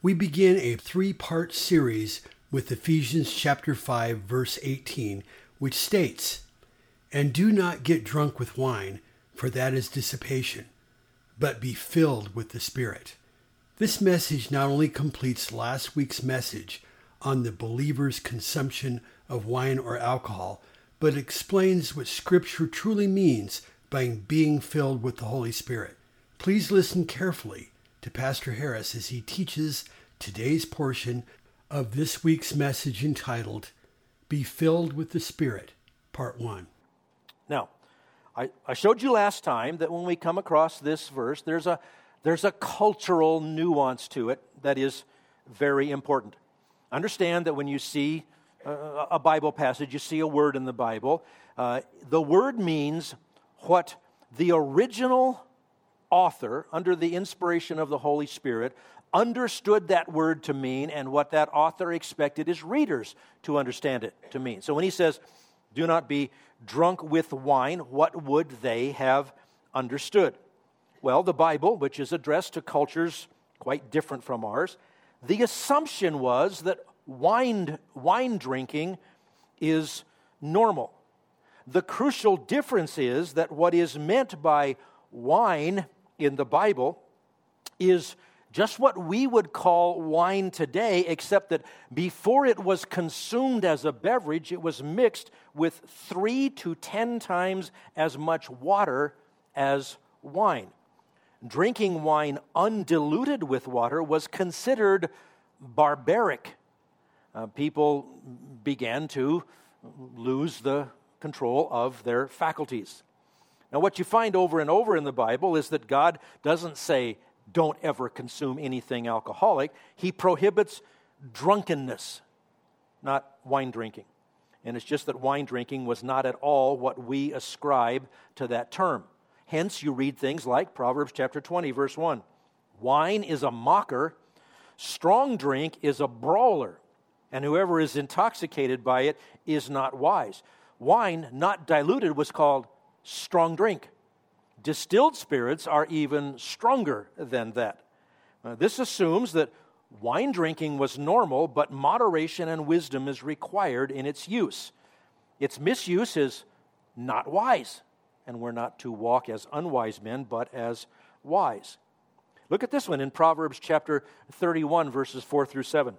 we begin a three part series with Ephesians chapter 5, verse 18, which states, And do not get drunk with wine, for that is dissipation, but be filled with the Spirit. This message not only completes last week's message on the believer's consumption of wine or alcohol, but explains what Scripture truly means by being filled with the Holy Spirit. Please listen carefully to Pastor Harris as he teaches today's portion of this week's message entitled Be Filled with the Spirit, Part 1. Now, I, I showed you last time that when we come across this verse, there's a there's a cultural nuance to it that is very important. Understand that when you see a Bible passage, you see a word in the Bible, uh, the word means what the original author, under the inspiration of the Holy Spirit, understood that word to mean and what that author expected his readers to understand it to mean. So when he says, do not be drunk with wine, what would they have understood? Well, the Bible, which is addressed to cultures quite different from ours, the assumption was that wine, wine drinking is normal. The crucial difference is that what is meant by wine in the Bible is just what we would call wine today, except that before it was consumed as a beverage, it was mixed with three to ten times as much water as wine drinking wine undiluted with water was considered barbaric. Uh, people began to lose the control of their faculties. Now, what you find over and over in the Bible is that God doesn't say, don't ever consume anything alcoholic. He prohibits drunkenness, not wine drinking. And it's just that wine drinking was not at all what we ascribe to that term. Hence, you read things like Proverbs chapter 20, verse 1. Wine is a mocker, strong drink is a brawler, and whoever is intoxicated by it is not wise. Wine, not diluted, was called strong drink. Distilled spirits are even stronger than that. This assumes that wine drinking was normal, but moderation and wisdom is required in its use. Its misuse is not wise and we're not to walk as unwise men, but as wise. Look at this one in Proverbs chapter 31, verses 4 through 7.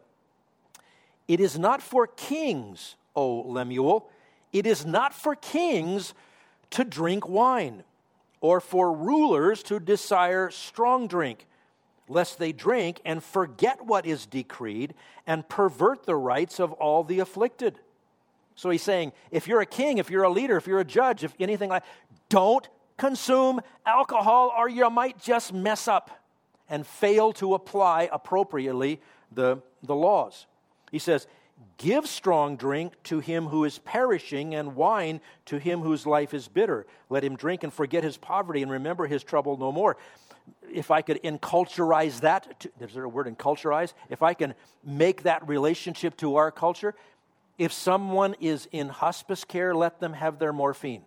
It is not for kings, O Lemuel, it is not for kings to drink wine, or for rulers to desire strong drink, lest they drink and forget what is decreed and pervert the rights of all the afflicted. So he's saying, if you're a king, if you're a leader, if you're a judge, if anything like don't consume alcohol or you might just mess up and fail to apply appropriately the, the laws. He says, Give strong drink to him who is perishing, and wine to him whose life is bitter. Let him drink and forget his poverty and remember his trouble no more. If I could enculturize that, is there a word enculturize? If I can make that relationship to our culture, if someone is in hospice care, let them have their morphine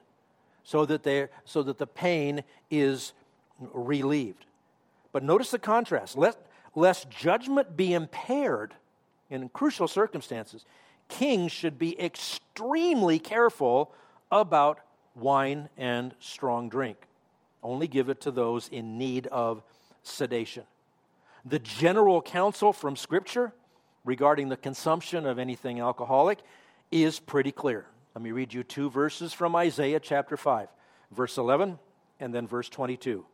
so that, they, so that the pain is relieved. But notice the contrast. Let, lest judgment be impaired in crucial circumstances, kings should be extremely careful about wine and strong drink. Only give it to those in need of sedation. The general counsel from Scripture regarding the consumption of anything alcoholic is pretty clear. Let me read you two verses from Isaiah chapter 5, verse 11 and then verse 22.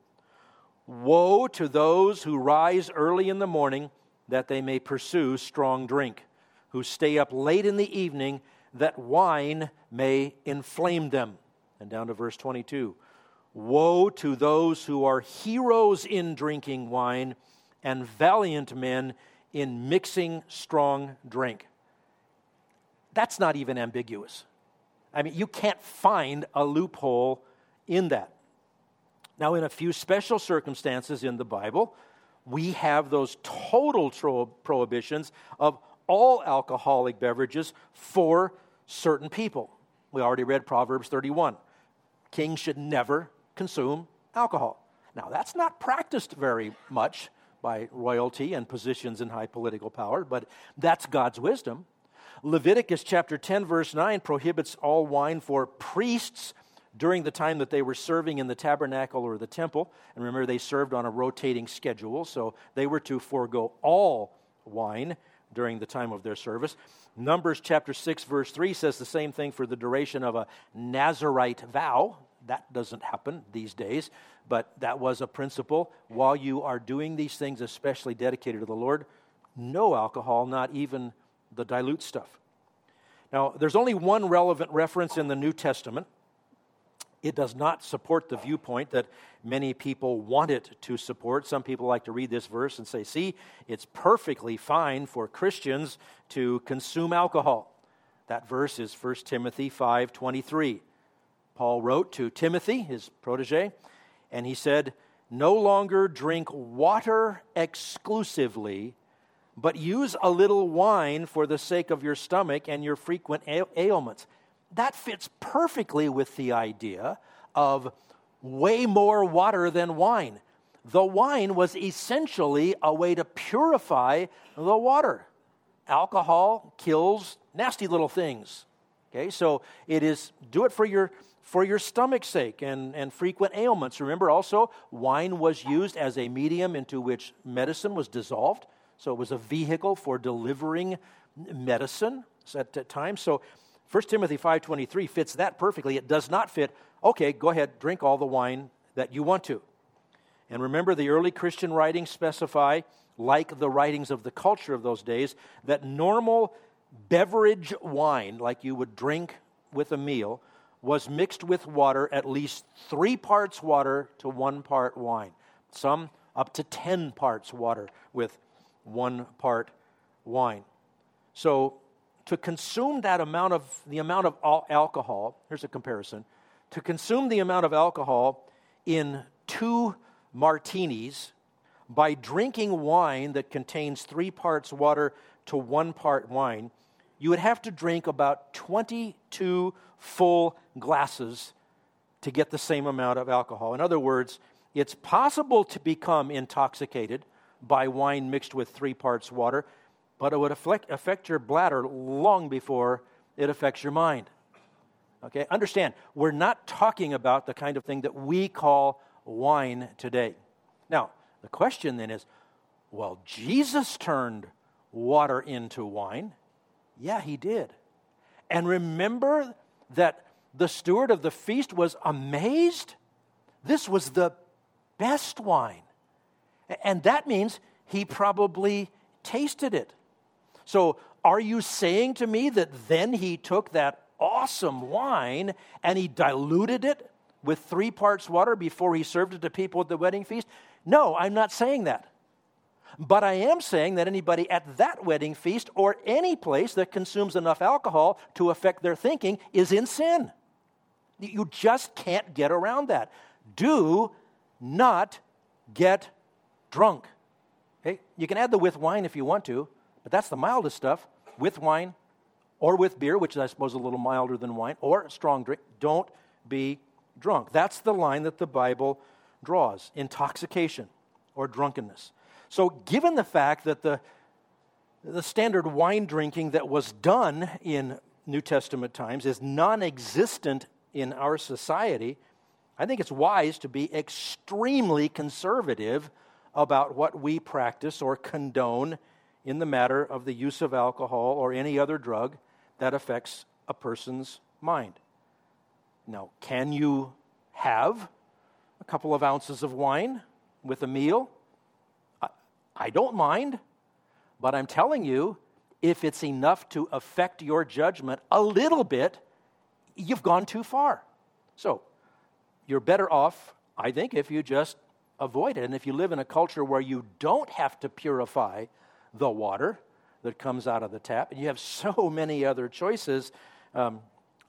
Woe to those who rise early in the morning that they may pursue strong drink, who stay up late in the evening that wine may inflame them. And down to verse 22. Woe to those who are heroes in drinking wine and valiant men in mixing strong drink. That's not even ambiguous. I mean, you can't find a loophole in that. Now, in a few special circumstances in the Bible, we have those total tro- prohibitions of all alcoholic beverages for certain people. We already read Proverbs 31. Kings should never consume alcohol. Now, that's not practiced very much by royalty and positions in high political power, but that's God's wisdom. Leviticus chapter 10, verse 9 prohibits all wine for priests during the time that they were serving in the tabernacle or the temple. And remember, they served on a rotating schedule, so they were to forego all wine during the time of their service. Numbers chapter 6, verse 3 says the same thing for the duration of a Nazarite vow. That doesn't happen these days, but that was a principle. While you are doing these things, especially dedicated to the Lord, no alcohol, not even the dilute stuff. Now, there's only one relevant reference in the New Testament. It does not support the viewpoint that many people want it to support. Some people like to read this verse and say, see, it's perfectly fine for Christians to consume alcohol. That verse is 1 Timothy 5:23. Paul wrote to Timothy, his protege, and he said, "No longer drink water exclusively, but use a little wine for the sake of your stomach and your frequent ailments. That fits perfectly with the idea of way more water than wine. The wine was essentially a way to purify the water. Alcohol kills nasty little things. Okay, so it is do it for your for your stomach's sake and, and frequent ailments. Remember also, wine was used as a medium into which medicine was dissolved. So it was a vehicle for delivering medicine at that time. So 1 Timothy 5.23 fits that perfectly. It does not fit, okay, go ahead, drink all the wine that you want to. And remember, the early Christian writings specify, like the writings of the culture of those days, that normal beverage wine, like you would drink with a meal, was mixed with water, at least three parts water to one part wine. Some up to 10 parts water with one part wine. So to consume that amount of the amount of alcohol, here's a comparison. To consume the amount of alcohol in two martinis by drinking wine that contains three parts water to one part wine, you would have to drink about 22 full glasses to get the same amount of alcohol. In other words, it's possible to become intoxicated by wine mixed with three parts water, but it would affect, your bladder long before it affects your mind. Okay, understand, we're not talking about the kind of thing that we call wine today. Now, the question then is well, Jesus turned water into wine. Yeah, he did. And remember that the steward of the feast was amazed? This was the best wine. And that means he probably tasted it. So, are you saying to me that then he took that awesome wine and he diluted it with three parts water before he served it to people at the wedding feast? No, I'm not saying that. But I am saying that anybody at that wedding feast or any place that consumes enough alcohol to affect their thinking is in sin. You just can't get around that. Do not get drunk. Okay? You can add the with wine if you want to, but that's the mildest stuff. With wine or with beer, which is, I suppose, a little milder than wine, or strong drink. Don't be drunk. That's the line that the Bible draws intoxication or drunkenness. So, given the fact that the, the standard wine drinking that was done in New Testament times is non existent in our society, I think it's wise to be extremely conservative about what we practice or condone in the matter of the use of alcohol or any other drug that affects a person's mind. Now, can you have a couple of ounces of wine with a meal? I, I don't mind, but I'm telling you, if it's enough to affect your judgment a little bit, you've gone too far. So, you're better off, I think, if you just avoid it. And if you live in a culture where you don't have to purify the water that comes out of the tap, and you have so many other choices, um,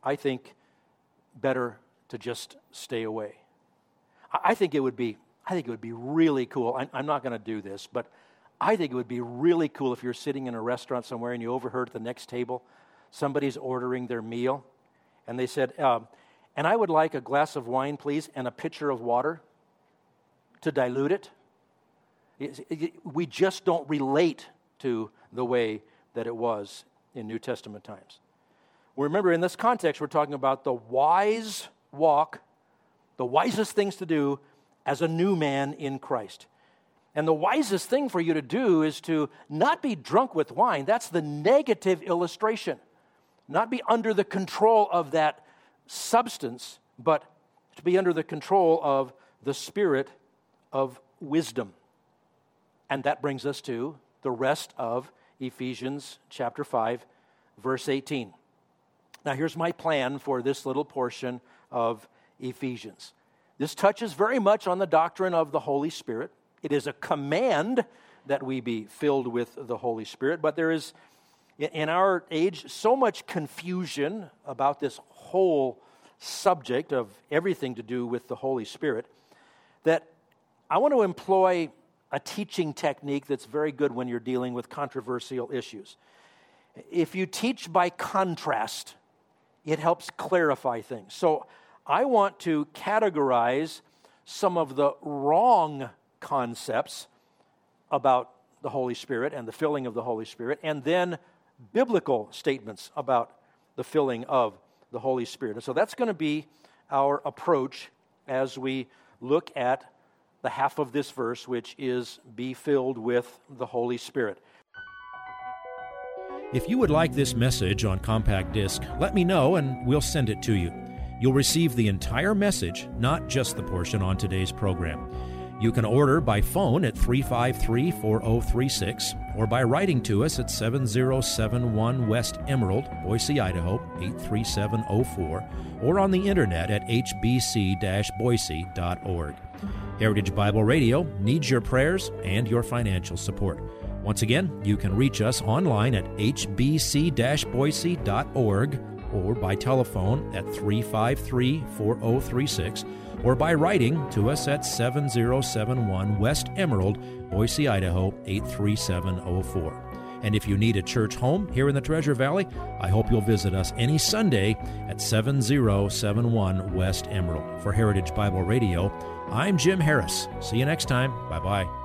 I think better to just stay away. I think it would be, I think it would be really cool. I, I'm not going to do this, but I think it would be really cool if you're sitting in a restaurant somewhere and you overheard at the next table somebody's ordering their meal, and they said, um, "And I would like a glass of wine, please, and a pitcher of water to dilute it." We just don't relate to the way that it was in New Testament times. Remember, in this context, we're talking about the wise walk, the wisest things to do as a new man in Christ. And the wisest thing for you to do is to not be drunk with wine. That's the negative illustration. Not be under the control of that substance, but to be under the control of the spirit of wisdom. And that brings us to the rest of Ephesians chapter 5, verse 18. Now, here's my plan for this little portion of Ephesians. This touches very much on the doctrine of the Holy Spirit. It is a command that we be filled with the Holy Spirit, but there is, in our age, so much confusion about this whole subject of everything to do with the Holy Spirit that I want to employ a teaching technique that's very good when you're dealing with controversial issues. If you teach by contrast, it helps clarify things. So I want to categorize some of the wrong concepts about the Holy Spirit and the filling of the Holy Spirit, and then biblical statements about the filling of the Holy Spirit. And so that's going to be our approach as we look at the half of this verse, which is be filled with the Holy Spirit. If you would like this message on compact disc, let me know and we'll send it to you. You'll receive the entire message, not just the portion on today's program. You can order by phone at 353 4036 or by writing to us at 7071 West Emerald, Boise, Idaho 83704, or on the internet at hbc boise.org. Heritage Bible Radio needs your prayers and your financial support. Once again, you can reach us online at hbc boise.org or by telephone at 353 4036 or by writing to us at 7071 West Emerald, Boise, Idaho 83704. And if you need a church home here in the Treasure Valley, I hope you'll visit us any Sunday at 7071 West Emerald. For Heritage Bible Radio, I'm Jim Harris. See you next time. Bye bye.